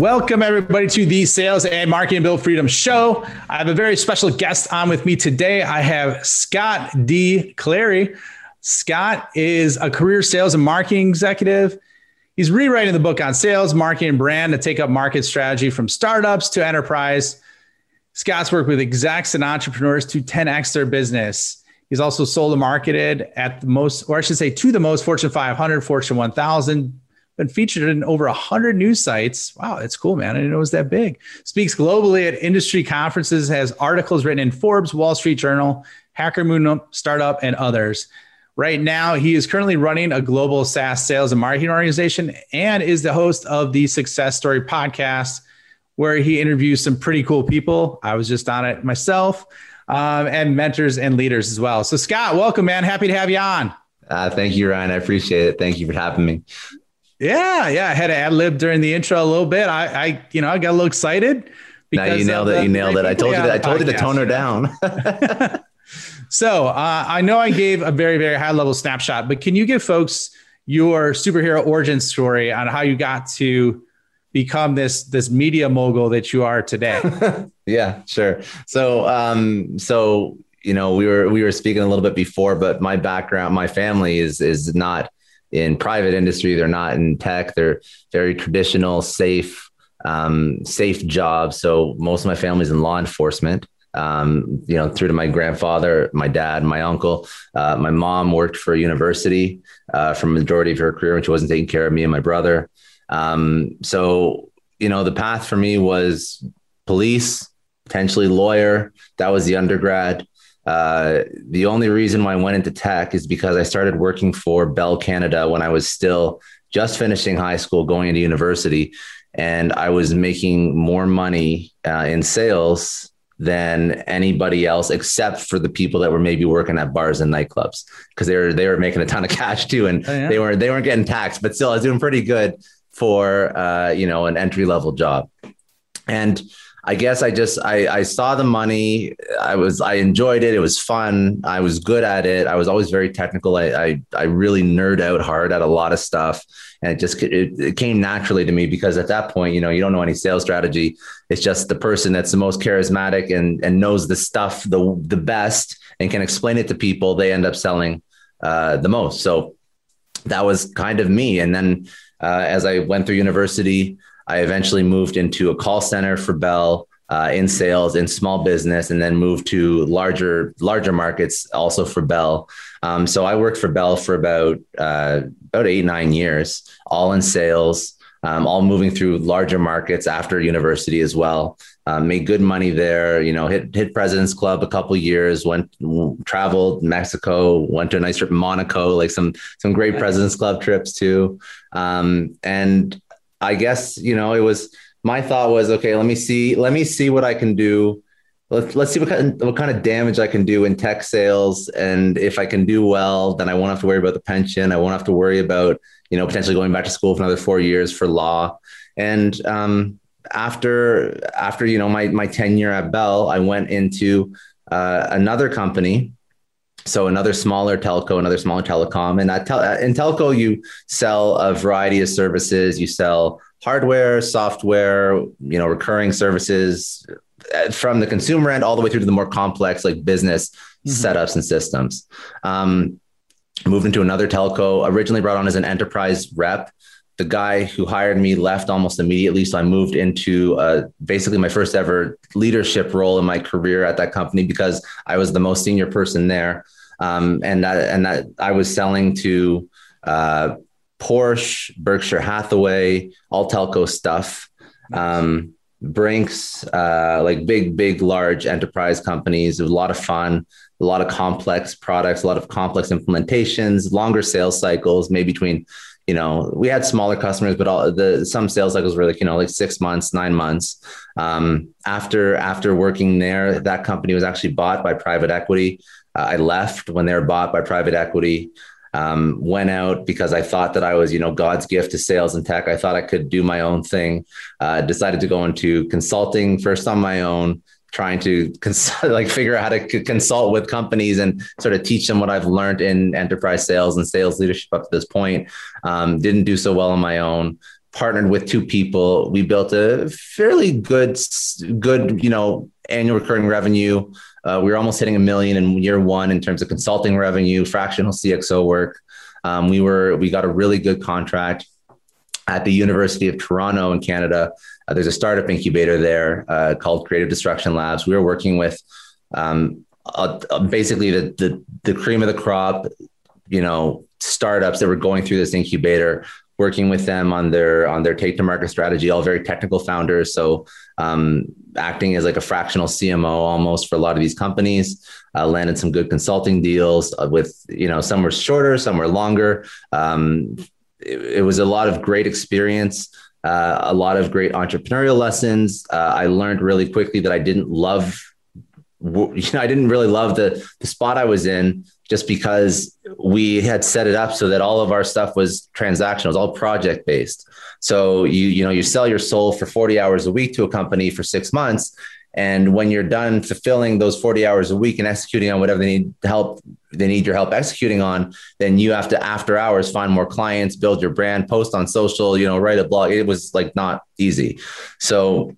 Welcome, everybody, to the Sales and Marketing Built Freedom Show. I have a very special guest on with me today. I have Scott D. Clary. Scott is a career sales and marketing executive. He's rewriting the book on sales, marketing, and brand to take up market strategy from startups to enterprise. Scott's worked with execs and entrepreneurs to 10x their business. He's also sold and marketed at the most, or I should say, to the most Fortune 500, Fortune 1000, been featured in over 100 news sites. Wow, that's cool, man. I didn't know it was that big. Speaks globally at industry conferences, has articles written in Forbes, Wall Street Journal, Hacker Noon Startup, and others. Right now, he is currently running a global SaaS sales and marketing organization and is the host of the Success Story podcast, where he interviews some pretty cool people. I was just on it myself, um, and mentors and leaders as well. So, Scott, welcome, man. Happy to have you on. Uh, thank you, Ryan. I appreciate it. Thank you for having me. Yeah, yeah. I had to ad lib during the intro a little bit. I, I, you know, I got a little excited. Now you nailed it. You nailed it. I told you. That, I told you to tone her down. so uh, I know I gave a very, very high level snapshot, but can you give folks your superhero origin story on how you got to become this this media mogul that you are today? yeah, sure. So, um, so you know, we were we were speaking a little bit before, but my background, my family is is not in private industry. They're not in tech. They're very traditional, safe, um, safe jobs. So most of my family's in law enforcement. Um, you know, through to my grandfather, my dad, my uncle. Uh, my mom worked for a university uh, for majority of her career when she wasn't taking care of me and my brother. Um, so, you know, the path for me was police, potentially lawyer. That was the undergrad. Uh, the only reason why I went into tech is because I started working for Bell Canada when I was still just finishing high school, going into university, and I was making more money uh, in sales than anybody else, except for the people that were maybe working at bars and nightclubs, because they were they were making a ton of cash too, and oh, yeah? they were they weren't getting taxed, but still I was doing pretty good for uh, you know an entry level job, and I guess I just I, I saw the money. I was I enjoyed it. It was fun. I was good at it. I was always very technical. I I, I really nerd out hard at a lot of stuff, and it just it, it came naturally to me because at that point, you know, you don't know any sales strategy. It's just the person that's the most charismatic and and knows the stuff the the best and can explain it to people. They end up selling uh, the most. So that was kind of me. And then uh, as I went through university. I eventually moved into a call center for Bell uh, in sales in small business, and then moved to larger larger markets also for Bell. Um, so I worked for Bell for about uh, about eight nine years, all in sales. Um, all moving through larger markets after university as well. Um, made good money there. You know, hit hit President's Club a couple years. Went traveled Mexico. Went to a nice trip in Monaco. Like some some great President's Club trips too. Um, and I guess, you know, it was my thought was, okay, let me see, let me see what I can do. Let's, let's see what kind, of, what kind of damage I can do in tech sales. And if I can do well, then I won't have to worry about the pension. I won't have to worry about, you know, potentially going back to school for another four years for law. And um, after, after, you know, my, my tenure at Bell, I went into uh, another company so another smaller telco, another smaller telecom, and that tel- in telco you sell a variety of services. You sell hardware, software, you know, recurring services uh, from the consumer end all the way through to the more complex like business mm-hmm. setups and systems. Um, moved into another telco. Originally brought on as an enterprise rep. The guy who hired me left almost immediately, so I moved into uh, basically my first ever leadership role in my career at that company because I was the most senior person there um, and that and that I was selling to uh, Porsche, Berkshire Hathaway, all telco stuff. Um, Brinks, uh, like big, big, large enterprise companies. It was a lot of fun, a lot of complex products, a lot of complex implementations, longer sales cycles, maybe between you know, we had smaller customers, but all the some sales cycles were like, you know, like six months, nine months. Um, after after working there, that company was actually bought by private equity. Uh, I left when they were bought by private equity. Um, went out because I thought that I was, you know, God's gift to sales and tech. I thought I could do my own thing. Uh, decided to go into consulting first on my own trying to consult, like figure out how to consult with companies and sort of teach them what I've learned in enterprise sales and sales leadership up to this point. Um, didn't do so well on my own. Partnered with two people. We built a fairly good, good, you know, annual recurring revenue. Uh, we were almost hitting a million in year one in terms of consulting revenue, fractional CXO work. Um, we were we got a really good contract at the University of Toronto in Canada. Uh, there's a startup incubator there uh, called Creative Destruction Labs. We were working with um, uh, basically the, the, the cream of the crop, you know, startups that were going through this incubator, working with them on their on their take to market strategy. All very technical founders, so um, acting as like a fractional CMO almost for a lot of these companies. Uh, landed some good consulting deals uh, with you know some were shorter, some were longer. Um, it, it was a lot of great experience. A lot of great entrepreneurial lessons. Uh, I learned really quickly that I didn't love, you know, I didn't really love the the spot I was in just because we had set it up so that all of our stuff was transactional, it was all project based. So you you know you sell your soul for 40 hours a week to a company for six months, and when you're done fulfilling those 40 hours a week and executing on whatever they need help, they need your help executing on, then you have to after hours find more clients, build your brand, post on social, you know, write a blog. It was like not easy. So,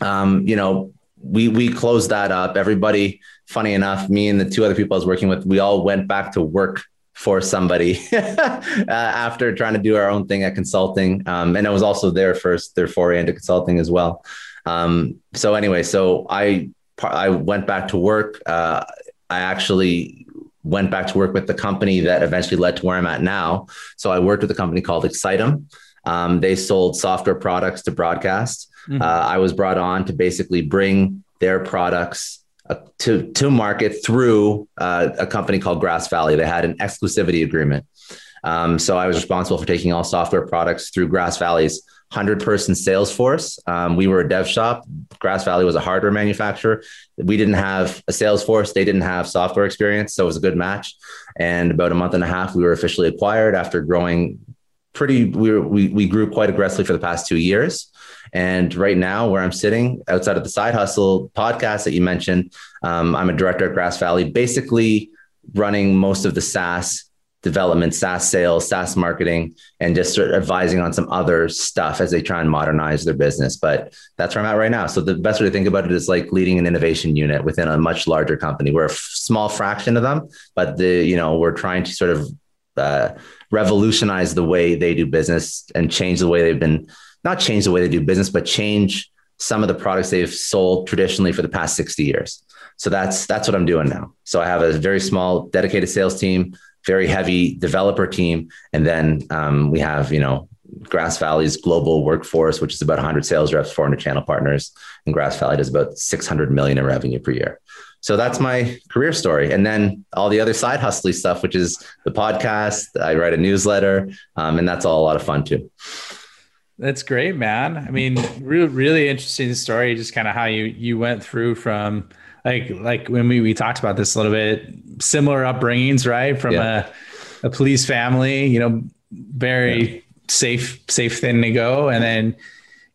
um, you know, we we closed that up. Everybody, funny enough, me and the two other people I was working with, we all went back to work for somebody uh, after trying to do our own thing at consulting. Um, and it was also their first their foray into consulting as well. Um, so anyway, so I I went back to work. Uh, I actually went back to work with the company that eventually led to where I'm at now. So I worked with a company called Excitem. Um, they sold software products to broadcast. Mm-hmm. Uh, I was brought on to basically bring their products to to market through uh, a company called Grass Valley. They had an exclusivity agreement. Um, so I was responsible for taking all software products through Grass Valley's 100 person sales force. Um, we were a dev shop. Grass Valley was a hardware manufacturer. We didn't have a sales force. They didn't have software experience. So it was a good match. And about a month and a half, we were officially acquired after growing pretty, we, we, we grew quite aggressively for the past two years. And right now, where I'm sitting outside of the side hustle podcast that you mentioned, um, I'm a director at Grass Valley, basically running most of the SaaS development, SaaS sales, SaaS marketing, and just sort of advising on some other stuff as they try and modernize their business. But that's where I'm at right now. So the best way to think about it is like leading an innovation unit within a much larger company. We're a f- small fraction of them, but the you know we're trying to sort of uh, revolutionize the way they do business and change the way they've been not change the way they do business, but change some of the products they've sold traditionally for the past 60 years. So that's that's what I'm doing now. So I have a very small dedicated sales team very heavy developer team. And then um, we have, you know, Grass Valley's global workforce, which is about 100 sales reps, 400 channel partners, and Grass Valley does about 600 million in revenue per year. So that's my career story. And then all the other side hustly stuff, which is the podcast. I write a newsletter, um, and that's all a lot of fun too. That's great, man. I mean, really, really interesting story. Just kind of how you you went through from like like when we we talked about this a little bit, similar upbringings, right? From yeah. a a police family, you know, very yeah. safe safe thing to go, and then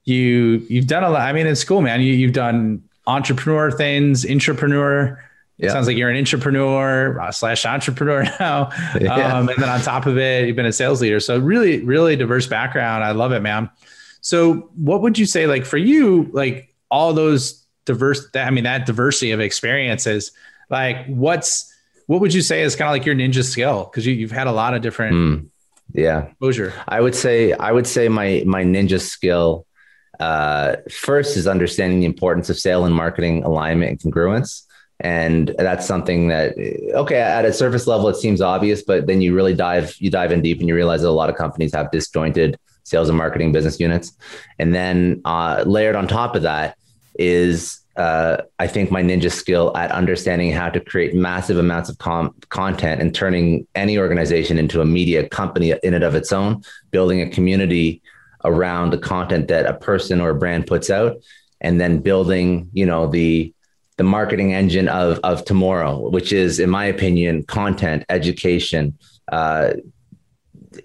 you you've done a lot. I mean, in school, man, you you've done entrepreneur things, entrepreneur. Yeah. Sounds like you're an entrepreneur uh, slash entrepreneur now. Yeah. Um, and then on top of it, you've been a sales leader. So really, really diverse background. I love it, man. So what would you say, like for you, like all those diverse that, I mean, that diversity of experiences, like what's, what would you say is kind of like your ninja skill? Cause you, have had a lot of different mm, yeah exposure. I would say, I would say my, my ninja skill uh, first is understanding the importance of sale and marketing alignment and congruence. And that's something that, okay, at a surface level, it seems obvious, but then you really dive, you dive in deep and you realize that a lot of companies have disjointed sales and marketing business units. And then uh, layered on top of that is uh, I think my ninja skill at understanding how to create massive amounts of com- content and turning any organization into a media company in and of its own, building a community around the content that a person or a brand puts out, and then building, you know, the the marketing engine of of tomorrow, which is, in my opinion, content, education. Uh,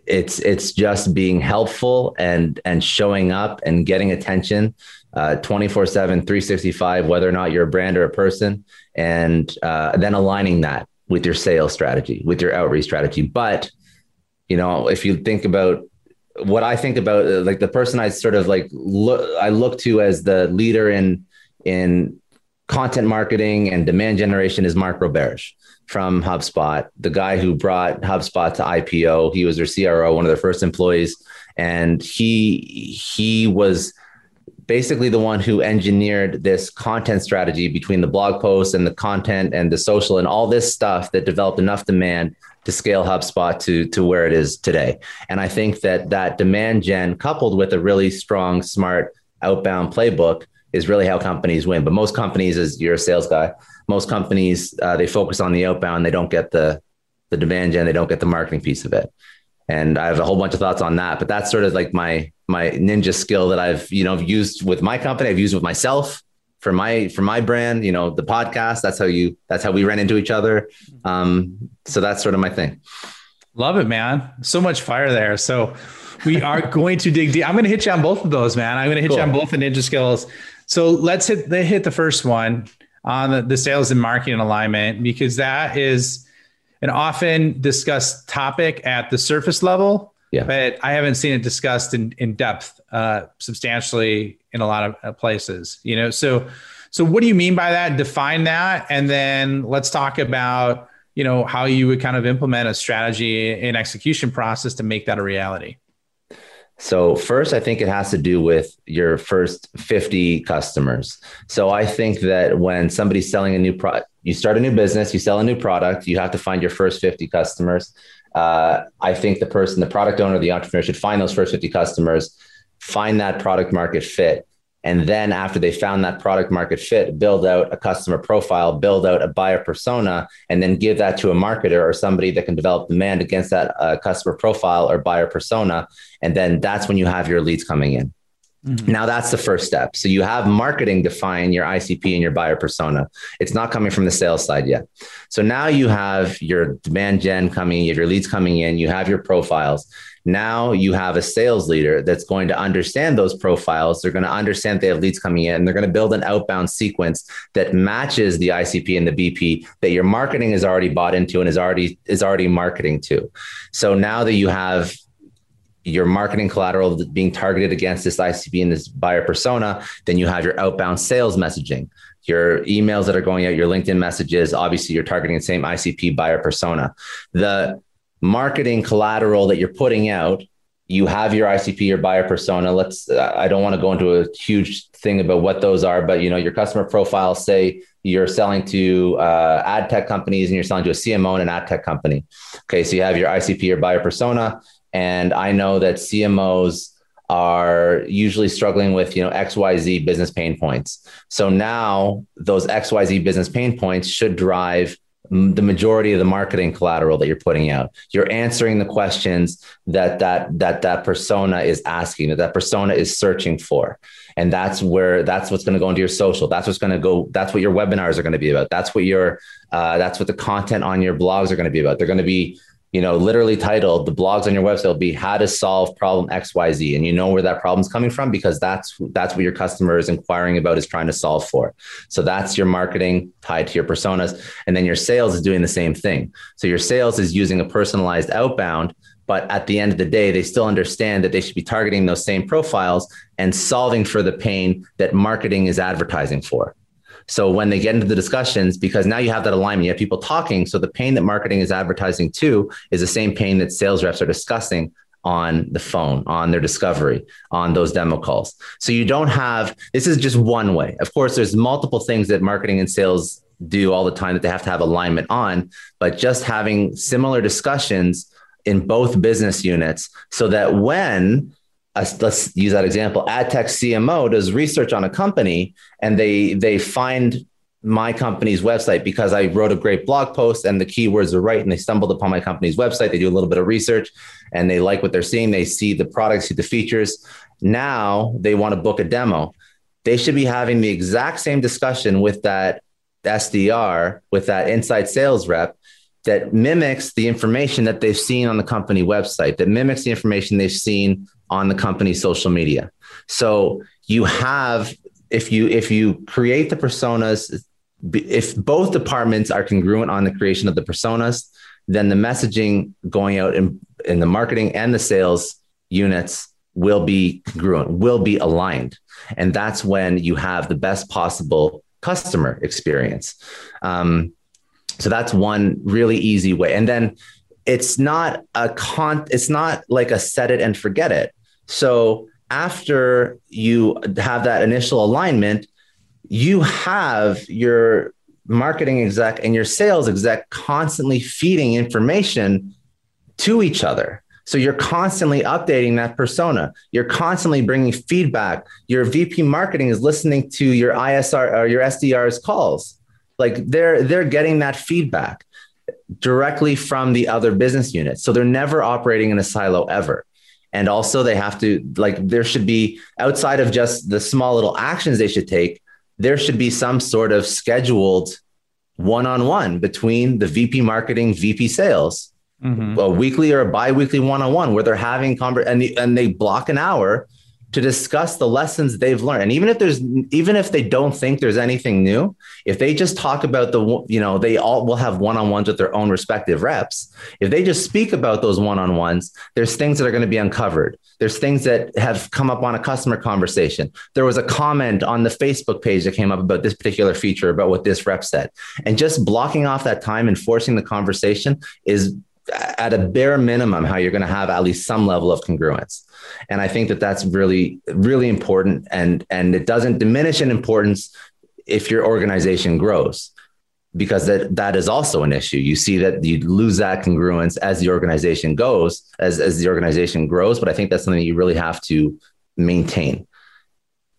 it's it's just being helpful and and showing up and getting attention uh, 24 7, 365, whether or not you're a brand or a person, and uh, then aligning that with your sales strategy, with your outreach strategy. But, you know, if you think about what I think about, uh, like the person I sort of like look, I look to as the leader in, in content marketing and demand generation is Mark Roberge from HubSpot, the guy who brought HubSpot to IPO. He was their CRO, one of their first employees. And he, he was, basically the one who engineered this content strategy between the blog posts and the content and the social and all this stuff that developed enough demand to scale HubSpot to to where it is today. And I think that that demand gen coupled with a really strong, smart outbound playbook is really how companies win. But most companies, as you're a sales guy, most companies uh, they focus on the outbound. They don't get the the demand gen. They don't get the marketing piece of it. And I have a whole bunch of thoughts on that. But that's sort of like my my ninja skill that I've you know used with my company. I've used with myself for my for my brand. You know, the podcast. That's how you. That's how we ran into each other. Um, so that's sort of my thing. Love it, man. So much fire there. So we are going to dig deep. I'm going to hit you on both of those, man. I'm going to hit cool. you on both the ninja skills. So let's hit they hit the first one on the, the sales and marketing alignment because that is an often discussed topic at the surface level yeah. But I haven't seen it discussed in, in depth uh, substantially in a lot of uh, places, you know? So, so what do you mean by that? Define that. And then let's talk about, you know, how you would kind of implement a strategy and execution process to make that a reality. So first, I think it has to do with your first 50 customers. So I think that when somebody's selling a new product, you start a new business, you sell a new product, you have to find your first 50 customers uh, I think the person, the product owner, the entrepreneur should find those first 50 customers, find that product market fit. And then after they found that product market fit, build out a customer profile, build out a buyer persona, and then give that to a marketer or somebody that can develop demand against that uh, customer profile or buyer persona. And then that's when you have your leads coming in. Mm-hmm. Now that's the first step. So you have marketing define your ICP and your buyer persona. It's not coming from the sales side yet. So now you have your demand gen coming, you have your leads coming in, you have your profiles. Now you have a sales leader that's going to understand those profiles. They're going to understand they have leads coming in. They're going to build an outbound sequence that matches the ICP and the BP that your marketing is already bought into and is already is already marketing to. So now that you have your marketing collateral being targeted against this ICP and this buyer persona, then you have your outbound sales messaging, your emails that are going out, your LinkedIn messages. Obviously, you're targeting the same ICP buyer persona. The marketing collateral that you're putting out, you have your ICP, your buyer persona. Let's. I don't want to go into a huge thing about what those are, but you know, your customer profile. Say you're selling to uh, ad tech companies and you're selling to a CMO and an ad tech company. Okay, so you have your ICP, your buyer persona and I know that CMOs are usually struggling with, you know, XYZ business pain points. So now those XYZ business pain points should drive the majority of the marketing collateral that you're putting out. You're answering the questions that that that that persona is asking, that that persona is searching for. And that's where that's what's going to go into your social. That's what's going to go. That's what your webinars are going to be about. That's what your uh, that's what the content on your blogs are going to be about. They're going to be you know, literally titled the blogs on your website will be how to solve problem XYZ. And you know where that problem's coming from because that's that's what your customer is inquiring about is trying to solve for. So that's your marketing tied to your personas. And then your sales is doing the same thing. So your sales is using a personalized outbound but at the end of the day they still understand that they should be targeting those same profiles and solving for the pain that marketing is advertising for so when they get into the discussions, because now you have that alignment, you have people talking. So the pain that marketing is advertising to is the same pain that sales reps are discussing on the phone, on their discovery, on those demo calls. So you don't have, this is just one way. Of course, there's multiple things that marketing and sales do all the time that they have to have alignment on, but just having similar discussions in both business units so that when let's use that example. Ad tech CMO does research on a company, and they they find my company's website because I wrote a great blog post and the keywords are right, and they stumbled upon my company's website. They do a little bit of research, and they like what they're seeing. They see the products, see the features. Now they want to book a demo. They should be having the exact same discussion with that SDR, with that inside sales rep that mimics the information that they've seen on the company website, that mimics the information they've seen on the company's social media. So you have if you if you create the personas if both departments are congruent on the creation of the personas then the messaging going out in, in the marketing and the sales units will be congruent will be aligned. And that's when you have the best possible customer experience. Um, so that's one really easy way. And then it's not a con it's not like a set it and forget it so after you have that initial alignment, you have your marketing exec and your sales exec constantly feeding information to each other. So you're constantly updating that persona. You're constantly bringing feedback. Your VP marketing is listening to your ISR or your SDR's calls. Like they're they're getting that feedback directly from the other business units. So they're never operating in a silo ever and also they have to like there should be outside of just the small little actions they should take there should be some sort of scheduled one-on-one between the vp marketing vp sales mm-hmm. a weekly or a bi-weekly one-on-one where they're having conver- and, and they block an hour to discuss the lessons they've learned. And even if there's even if they don't think there's anything new if they just talk about the you know they all will have one-on-ones with their own respective reps. If they just speak about those one-on-ones there's things that are going to be uncovered. There's things that have come up on a customer conversation. There was a comment on the facebook page that came up about this particular feature about what this rep said. And just blocking off that time and forcing the conversation is at a bare minimum how you're going to have at least some level of congruence. And i think that that's really really important. And and it doesn't diminish in importance if your organization grows because that that is also an issue. You see that you lose that congruence as the organization goes as as the organization grows but i think that's something you really have to maintain.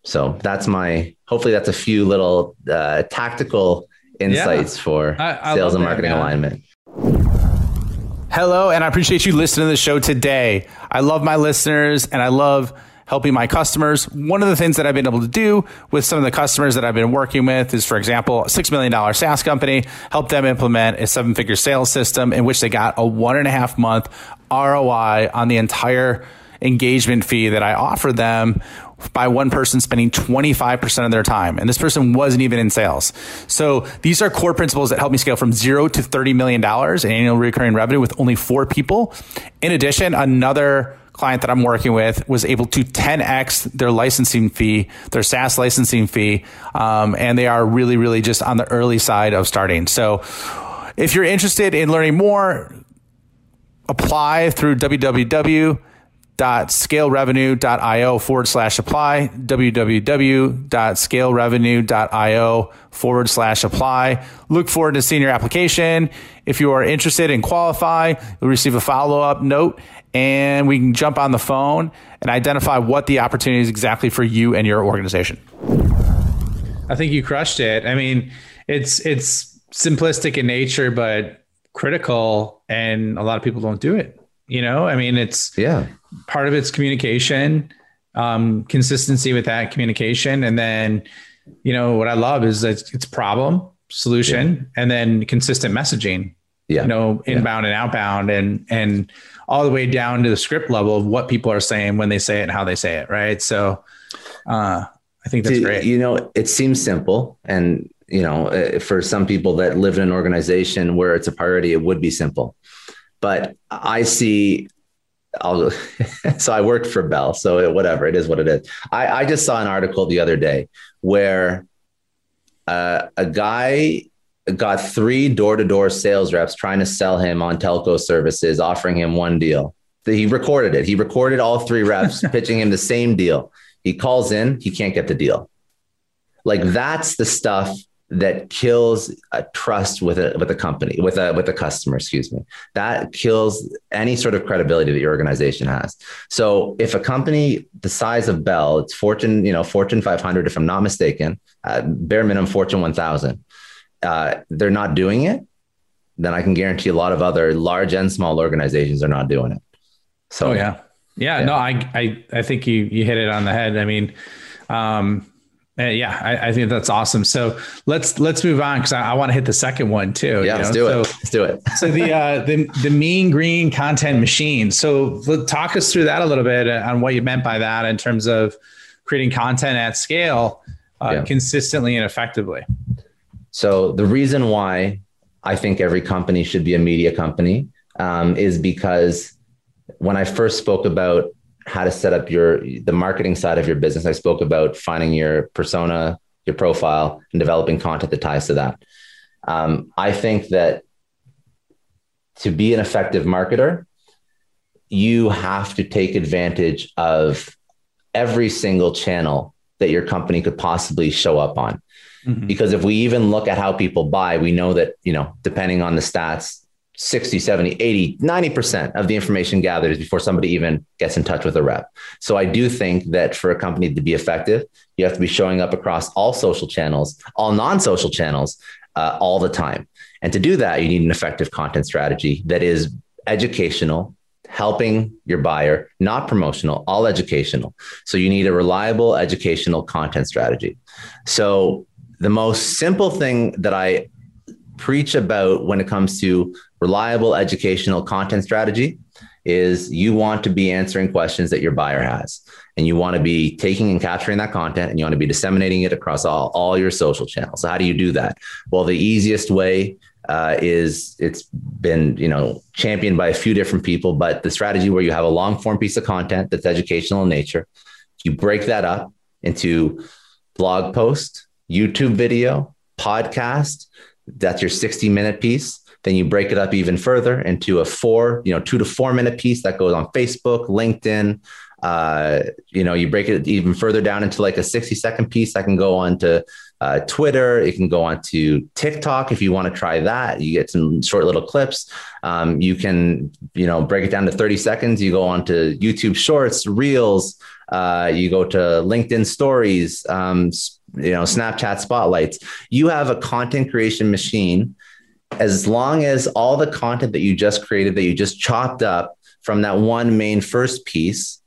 So that's my hopefully that's a few little uh, tactical insights yeah, for I, I sales and marketing that, alignment Hello, and I appreciate you listening to the show today. I love my listeners and I love helping my customers. One of the things that I've been able to do with some of the customers that I've been working with is, for example, a $6 million SaaS company, help them implement a seven figure sales system in which they got a one and a half month ROI on the entire engagement fee that I offered them by one person spending 25% of their time. And this person wasn't even in sales. So these are core principles that help me scale from zero to $30 million in annual recurring revenue with only four people. In addition, another client that I'm working with was able to 10x their licensing fee, their SaaS licensing fee. Um, and they are really, really just on the early side of starting. So if you're interested in learning more, apply through www www.scalerevenue.io forward slash apply, www.scalerevenue.io forward slash apply. Look forward to seeing your application. If you are interested and qualify, you'll receive a follow up note and we can jump on the phone and identify what the opportunity is exactly for you and your organization. I think you crushed it. I mean, it's, it's simplistic in nature, but critical and a lot of people don't do it. You know, I mean, it's yeah, part of it's communication, um, consistency with that communication, and then, you know, what I love is that it's problem solution, yeah. and then consistent messaging. Yeah, you know, inbound yeah. and outbound, and and all the way down to the script level of what people are saying when they say it and how they say it. Right. So, uh, I think that's great. You know, it seems simple, and you know, uh, for some people that live in an organization where it's a priority, it would be simple. But I see I'll so I worked for Bell, so it, whatever it is, what it is. I, I just saw an article the other day where uh, a guy got three door-to-door sales reps trying to sell him on telco services, offering him one deal. He recorded it. He recorded all three reps pitching him the same deal. He calls in, he can't get the deal. Like that's the stuff that kills a trust with a with a company with a with a customer excuse me that kills any sort of credibility that your organization has so if a company the size of bell it's fortune you know fortune 500 if i'm not mistaken uh, bare minimum fortune 1000 uh, they're not doing it then i can guarantee a lot of other large and small organizations are not doing it so oh, yeah. yeah. yeah no i i i think you you hit it on the head i mean um uh, yeah, I, I, think that's awesome. So let's let's move on because I, I want to hit the second one too. Yeah, let's do so, it. Let's do it. so the uh, the the mean green content machine. So talk us through that a little bit uh, on what you meant by that in terms of creating content at scale uh, yeah. consistently and effectively. So the reason why I think every company should be a media company um, is because when I first spoke about how to set up your the marketing side of your business. I spoke about finding your persona, your profile, and developing content that ties to that. Um, I think that to be an effective marketer, you have to take advantage of every single channel that your company could possibly show up on. Mm-hmm. Because if we even look at how people buy, we know that, you know, depending on the stats, 60, 70, 80, 90% of the information gathered is before somebody even gets in touch with a rep. So I do think that for a company to be effective, you have to be showing up across all social channels, all non social channels, uh, all the time. And to do that, you need an effective content strategy that is educational, helping your buyer, not promotional, all educational. So you need a reliable educational content strategy. So the most simple thing that I preach about when it comes to reliable educational content strategy is you want to be answering questions that your buyer has. And you want to be taking and capturing that content and you want to be disseminating it across all, all your social channels. So how do you do that? Well the easiest way uh, is it's been you know championed by a few different people but the strategy where you have a long form piece of content that's educational in nature you break that up into blog post youtube video podcast that's your 60 minute piece then you break it up even further into a four, you know, two to four minute piece that goes on Facebook, LinkedIn. Uh, you know, you break it even further down into like a 60 second piece that can go on to uh, Twitter. It can go on to TikTok if you want to try that. You get some short little clips. Um, you can, you know, break it down to 30 seconds. You go on to YouTube Shorts, Reels. Uh, you go to LinkedIn Stories, um, you know, Snapchat Spotlights. You have a content creation machine as long as all the content that you just created, that you just chopped up from that one main first piece,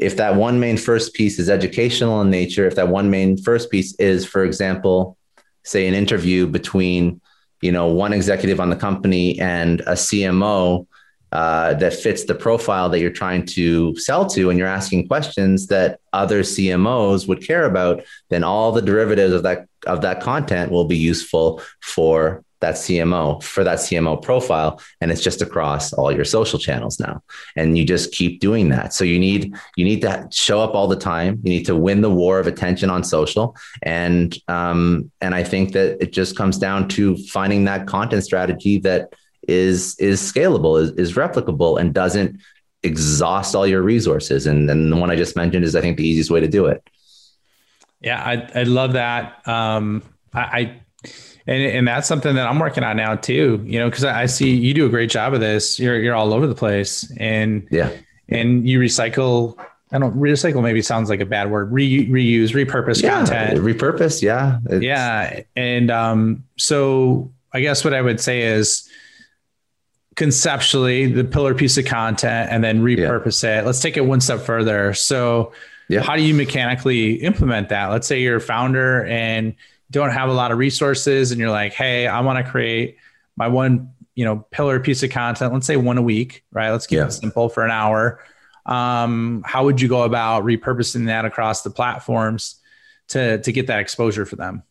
if that one main first piece is educational in nature, if that one main first piece is, for example, say an interview between, you know, one executive on the company and a CMO uh, that fits the profile that you're trying to sell to, and you're asking questions that other CMOs would care about, then all the derivatives of that of that content will be useful for that CMO for that CMO profile and it's just across all your social channels now. And you just keep doing that. So you need you need to show up all the time. You need to win the war of attention on social. And um and I think that it just comes down to finding that content strategy that is is scalable is, is replicable and doesn't exhaust all your resources and then the one I just mentioned is I think the easiest way to do it yeah I I love that um I, I and and that's something that I'm working on now too. You know, because I, I, see you do a great job of this. You're you're all over the place, and yeah, and you recycle. I don't recycle. Maybe sounds like a bad word. Re, reuse, repurpose yeah, content. Repurpose, yeah, it's... yeah. And um, so I guess what I would say is conceptually the pillar piece of content, and then repurpose yeah. it. Let's take it one step further. So, yeah. how do you mechanically implement that? Let's say you're a founder and don't have a lot of resources and you're like, hey, I want to create my one, you know, pillar piece of content, let's say one a week, right? Let's keep yeah. it simple for an hour. Um, how would you go about repurposing that across the platforms to to get that exposure for them?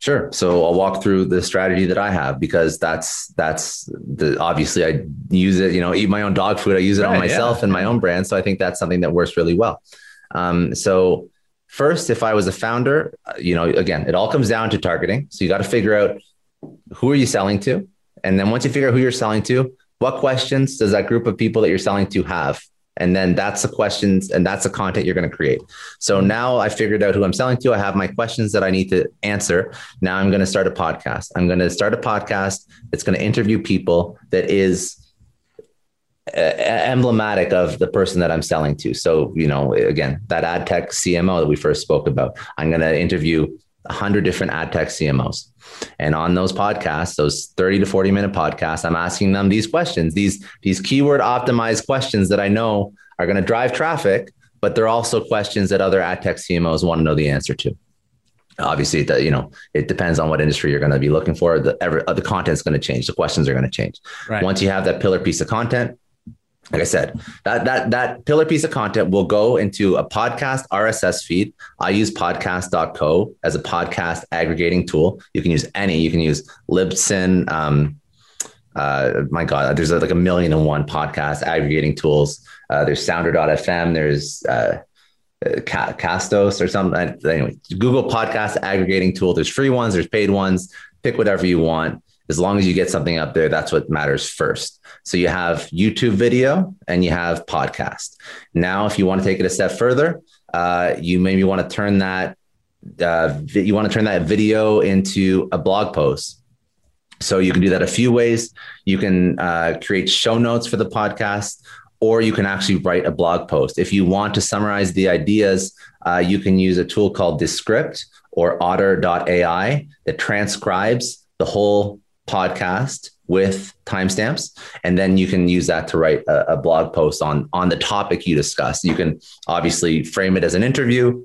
Sure. So I'll walk through the strategy that I have because that's that's the obviously I use it, you know, eat my own dog food. I use it right, on myself yeah. and my own brand. So I think that's something that works really well. Um, so First, if I was a founder, uh, you know, again, it all comes down to targeting. So you got to figure out who are you selling to? And then once you figure out who you're selling to, what questions does that group of people that you're selling to have? And then that's the questions and that's the content you're going to create. So now I figured out who I'm selling to. I have my questions that I need to answer. Now I'm going to start a podcast. I'm going to start a podcast that's going to interview people that is uh, emblematic of the person that I'm selling to. So, you know, again, that ad tech CMO that we first spoke about, I'm going to interview 100 different ad tech CMOs. And on those podcasts, those 30 to 40 minute podcasts, I'm asking them these questions, these, these keyword optimized questions that I know are going to drive traffic, but they're also questions that other ad tech CMOs want to know the answer to. Obviously, the, you know, it depends on what industry you're going to be looking for. The, every, the content's going to change. The questions are going to change. Right. Once you have that pillar piece of content, like I said, that that that pillar piece of content will go into a podcast RSS feed. I use podcast.co as a podcast aggregating tool. You can use any, you can use Libsyn. Um, uh, my God, there's like a million and one podcast aggregating tools. Uh, there's sounder.fm, there's uh, uh Castos or something. Anyway, Google podcast aggregating tool. There's free ones, there's paid ones. Pick whatever you want as long as you get something up there, that's what matters first. So you have YouTube video and you have podcast. Now, if you want to take it a step further, uh, you maybe want to turn that uh, you want to turn that video into a blog post. So you can do that a few ways. You can uh, create show notes for the podcast, or you can actually write a blog post. If you want to summarize the ideas, uh, you can use a tool called Descript or Otter.ai that transcribes the whole podcast with timestamps and then you can use that to write a, a, blog post on on the topic you discussed. You can obviously frame it as an interview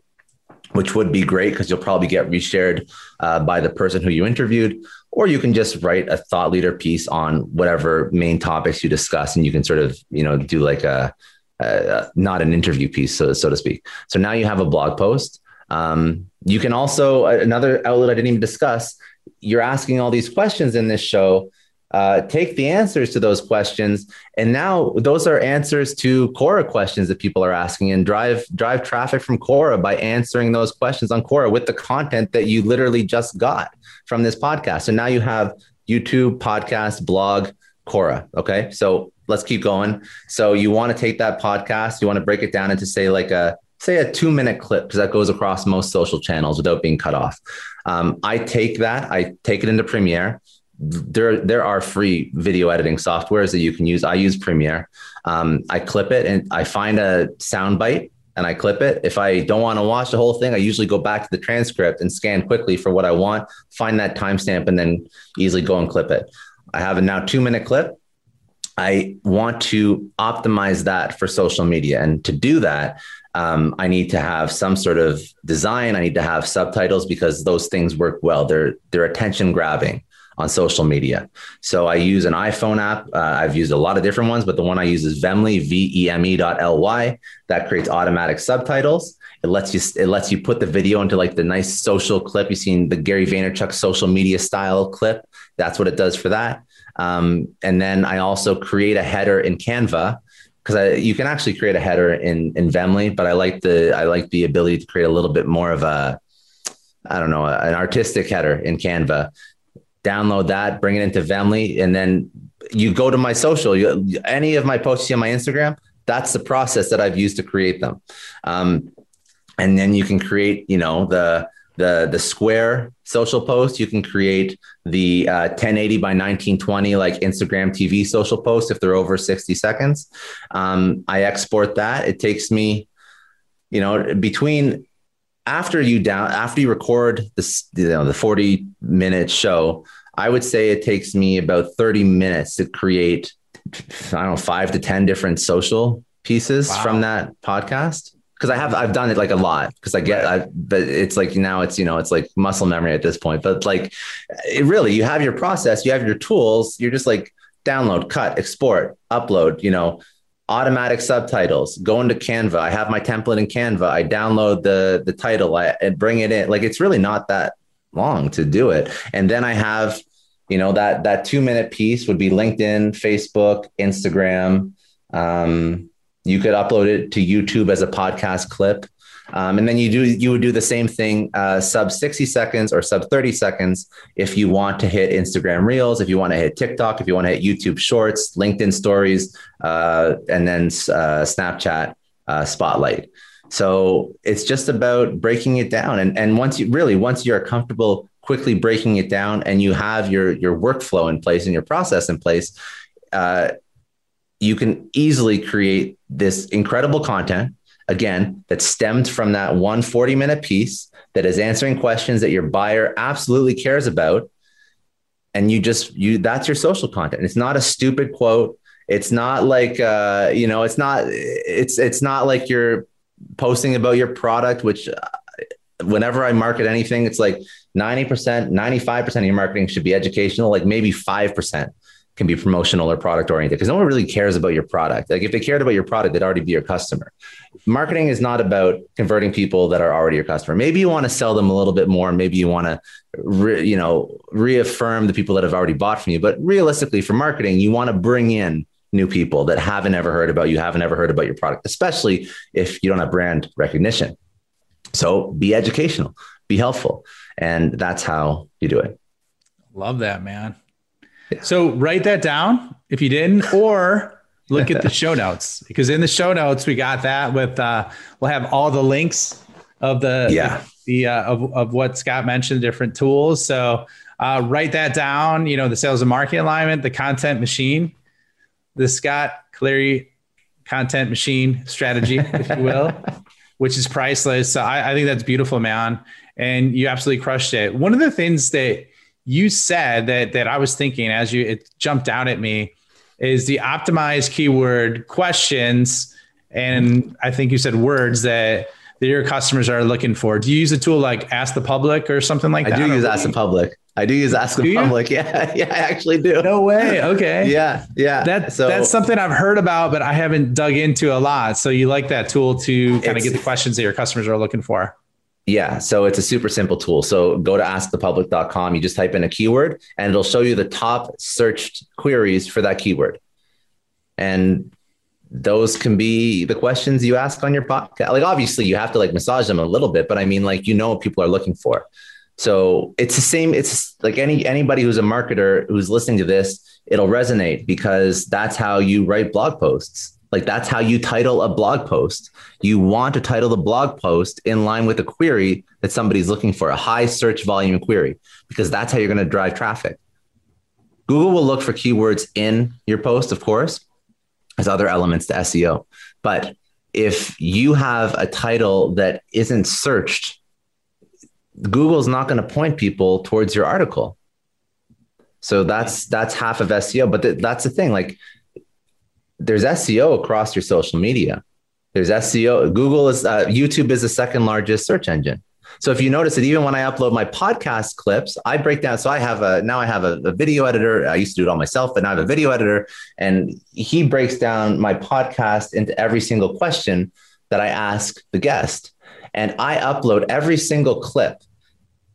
which would be great because you'll probably get reshared uh, by the person who you interviewed or you can just write a thought leader piece on whatever main topics you discuss and you can sort of you know do like a, a not an interview piece so, so to speak. So now you have a blog post. Um, you can also another outlet i didn't even discuss you're asking all these questions in this show. Uh, take the answers to those questions, and now those are answers to Quora questions that people are asking, and drive drive traffic from Quora by answering those questions on Quora with the content that you literally just got from this podcast. So now you have YouTube, podcast, blog, Quora. Okay, so let's keep going. So you want to take that podcast, you want to break it down into say like a say a two minute clip because that goes across most social channels without being cut off. Um, I take that, I take it into Premiere. There, there are free video editing softwares that you can use. I use Premiere. Um, I clip it and I find a sound bite and I clip it. If I don't want to watch the whole thing, I usually go back to the transcript and scan quickly for what I want, find that timestamp, and then easily go and clip it. I have a now two minute clip. I want to optimize that for social media. And to do that, um, I need to have some sort of design. I need to have subtitles because those things work well. They're they're attention grabbing on social media. So I use an iPhone app. Uh, I've used a lot of different ones, but the one I use is Vemly, V E M E dot L Y. That creates automatic subtitles. It lets you it lets you put the video into like the nice social clip. You've seen the Gary Vaynerchuk social media style clip. That's what it does for that. Um, and then I also create a header in Canva because you can actually create a header in in Vemly, but I like the I like the ability to create a little bit more of a I don't know an artistic header in Canva. Download that, bring it into Vemly, and then you go to my social. You, any of my posts on my Instagram, that's the process that I've used to create them. Um, and then you can create, you know, the the the square social post. You can create the uh, 1080 by 1920 like Instagram TV social post if they're over 60 seconds. Um, I export that. It takes me, you know, between after you down after you record this, you know, the 40 minute show. I would say it takes me about 30 minutes to create. I don't know, five to 10 different social pieces wow. from that podcast because I have I've done it like a lot because I get I but it's like now it's you know it's like muscle memory at this point. But like it really you have your process you have your tools you're just like download cut export upload you know automatic subtitles go into Canva. I have my template in Canva. I download the the title I and bring it in. Like it's really not that long to do it. And then I have you know that that 2 minute piece would be LinkedIn Facebook Instagram um you could upload it to YouTube as a podcast clip. Um, and then you do you would do the same thing uh, sub 60 seconds or sub 30 seconds if you want to hit Instagram Reels, if you want to hit TikTok, if you want to hit YouTube Shorts, LinkedIn Stories, uh, and then uh, Snapchat uh, Spotlight. So it's just about breaking it down. And, and once you really, once you're comfortable quickly breaking it down and you have your, your workflow in place and your process in place, uh, you can easily create this incredible content again that stemmed from that one 40 minute piece that is answering questions that your buyer absolutely cares about. And you just you that's your social content. It's not a stupid quote. It's not like uh, you know it's not it's it's not like you're posting about your product, which uh, whenever I market anything, it's like 90%, 95% of your marketing should be educational, like maybe 5% can be promotional or product oriented because no one really cares about your product. Like if they cared about your product, they'd already be your customer. Marketing is not about converting people that are already your customer. Maybe you want to sell them a little bit more. Maybe you want to, re, you know, reaffirm the people that have already bought from you. But realistically, for marketing, you want to bring in new people that haven't ever heard about you, haven't ever heard about your product, especially if you don't have brand recognition. So be educational, be helpful. And that's how you do it. Love that, man. So write that down if you didn't, or look at the show notes because in the show notes we got that with uh we'll have all the links of the yeah the uh, of, of what Scott mentioned different tools so uh, write that down you know the sales and marketing alignment the content machine the Scott Clary content machine strategy, if you will, which is priceless. So I, I think that's beautiful, man. And you absolutely crushed it. One of the things that you said that that I was thinking as you it jumped out at me is the optimized keyword questions. And I think you said words that that your customers are looking for. Do you use a tool like Ask the Public or something like I that? I do use Ask the Public. I do use Ask the Public. Yeah, yeah, I actually do. No way. Okay. yeah, yeah. That, so, that's something I've heard about, but I haven't dug into a lot. So you like that tool to kind of get the questions that your customers are looking for. Yeah, so it's a super simple tool. So go to askthepublic.com. You just type in a keyword, and it'll show you the top searched queries for that keyword. And those can be the questions you ask on your podcast. Like obviously you have to like massage them a little bit, but I mean like you know what people are looking for. So it's the same. It's like any anybody who's a marketer who's listening to this, it'll resonate because that's how you write blog posts. Like that's how you title a blog post. You want to title the blog post in line with a query that somebody's looking for, a high search volume query, because that's how you're going to drive traffic. Google will look for keywords in your post, of course, as other elements to SEO. But if you have a title that isn't searched Google's not going to point people towards your article. So that's that's half of SEO. But th- that's the thing. Like, there's SEO across your social media. There's SEO. Google is uh, YouTube is the second largest search engine. So if you notice that even when I upload my podcast clips, I break down. So I have a now I have a, a, video editor. I used to do it all myself, but now I have a video editor, and he breaks down my podcast into every single question that I ask the guest and I upload every single clip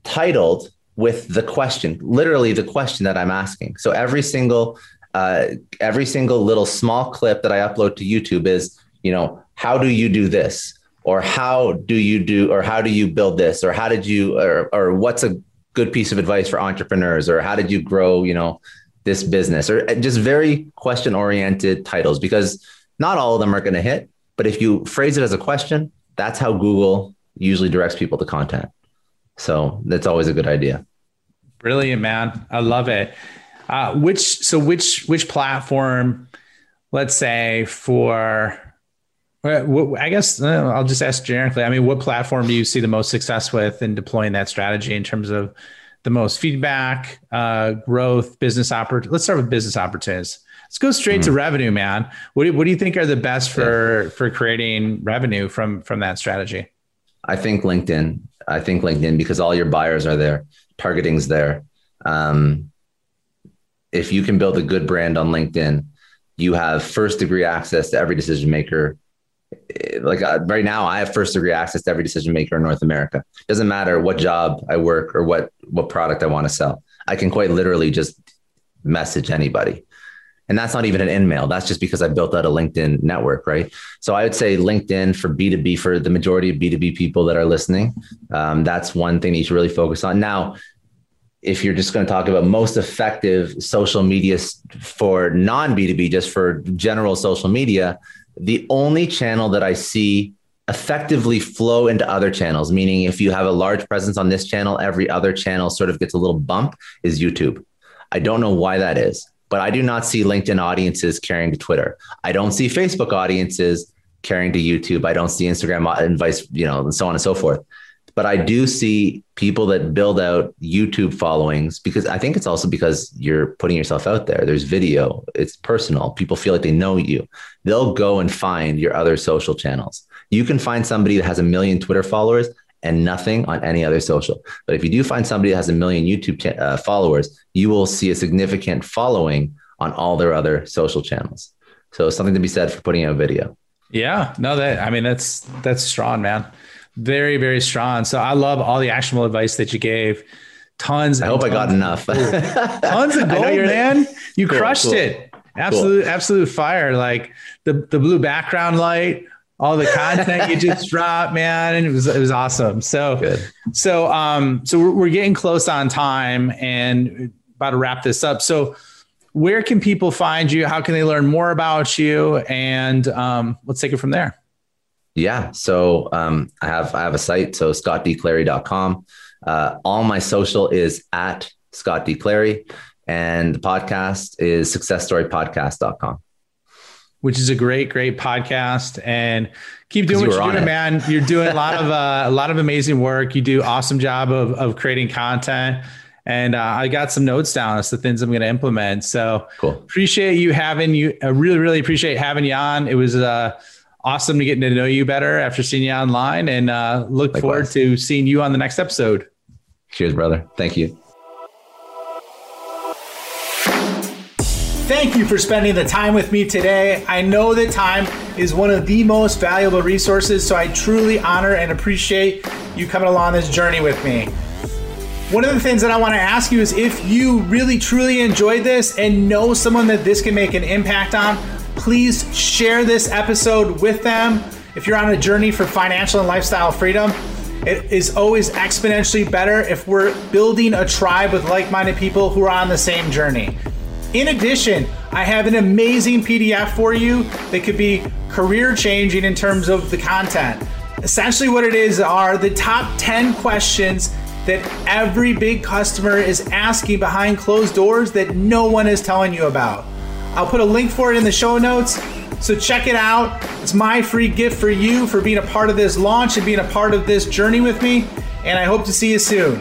titled with the question, literally the question that I'm asking. So every single uh, every single little small clip that I upload to YouTube is, you know, how do you do this? Or how do you do, or how do you build this? Or how did you, or, or what's a good piece of advice for entrepreneurs? Or how did you grow, you know, this business? Or just very question oriented titles because not all of them are going to hit. But if you phrase it as a question, that's how Google usually directs people to content. So that's always a good idea. Brilliant, man. I love it. Uh, which so which which platform? Let's say for, uh, I guess uh, I'll just ask generically. I mean, what platform do you see the most success with in deploying that strategy in terms of the most feedback, uh, growth, business opportunities? Let's start with business opportunities. Let's go straight mm. to revenue, man. What do, what do you think are the best for for creating revenue from from that strategy? I think LinkedIn. I think LinkedIn because all your buyers are there, targeting's there. Um, if you can build a good brand on LinkedIn, you have first degree access to every decision maker. Like uh, right now, I have first degree access to every decision maker in North America. It doesn't matter what job I work or what what product I want to sell. I can quite literally just message anybody And that's not even an in mail. That's just because I built out a LinkedIn network, right? So I would say LinkedIn for B2B, for the majority of B2B people that are listening, um, that's one thing that you should really focus on. Now, if you're just going to talk about most effective social media for non B2B, just for general social media, the only channel that I see effectively flow into other channels, meaning if you have a large presence on this channel, every other channel sort of gets a little bump, is YouTube. I don't know why that is but I do not see LinkedIn audiences carrying to Twitter. I don't see Facebook audiences carrying to YouTube. I don't see Instagram uh, and vice, you know, and so on and so forth. But I do see people that build out YouTube followings because I think it's also because you're putting yourself out there. There's video, it's personal. People feel like they know you. They'll go and find your other social channels. You can find somebody that has a million Twitter followers and nothing on any other social. But if you do find somebody that has a million YouTube ch- uh, followers, you will see a significant following on all their other social channels. So something to be said for putting out a video. Yeah, no, that I mean that's that's strong, man. Very, very strong. So I love all the actionable advice that you gave. Tons. I hope I got enough. tons of gold, man. You cool, crushed cool. it. Absolute, cool. absolute fire. Like the the blue background light, all the content you just dropped, man, and it was it was awesome. So Good. so um so we're, we're getting close on time and about to wrap this up. So where can people find you? How can they learn more about you? And um, let's take it from there. Yeah. So um, I have I have a site, so scottdclary.com. Uh, all my social is at Scott D. Clary, and the podcast is successstorypodcast.com which is a great, great podcast. And keep doing what you're doing, it. man. You're doing a lot of uh, a lot of amazing work. You do awesome job of of creating content. And uh, I got some notes down as the things I'm going to implement. So cool. appreciate you having you. I really, really appreciate having you on. It was uh, awesome to get to know you better after seeing you online, and uh, look Likewise. forward to seeing you on the next episode. Cheers, brother. Thank you. Thank you for spending the time with me today. I know that time is one of the most valuable resources, so I truly honor and appreciate you coming along this journey with me. One of the things that I want to ask you is if you really truly enjoyed this and know someone that this can make an impact on, please share this episode with them. If you're on a journey for financial and lifestyle freedom, it is always exponentially better if we're building a tribe with like minded people who are on the same journey. In addition, I have an amazing PDF for you that could be career changing in terms of the content. Essentially, what it is are the top 10 questions that every big customer is asking behind closed doors that no one is telling you about. I'll put a link for it in the show notes. So check it out. It's my free gift for you for being a part of this launch and being a part of this journey with me. And I hope to see you soon.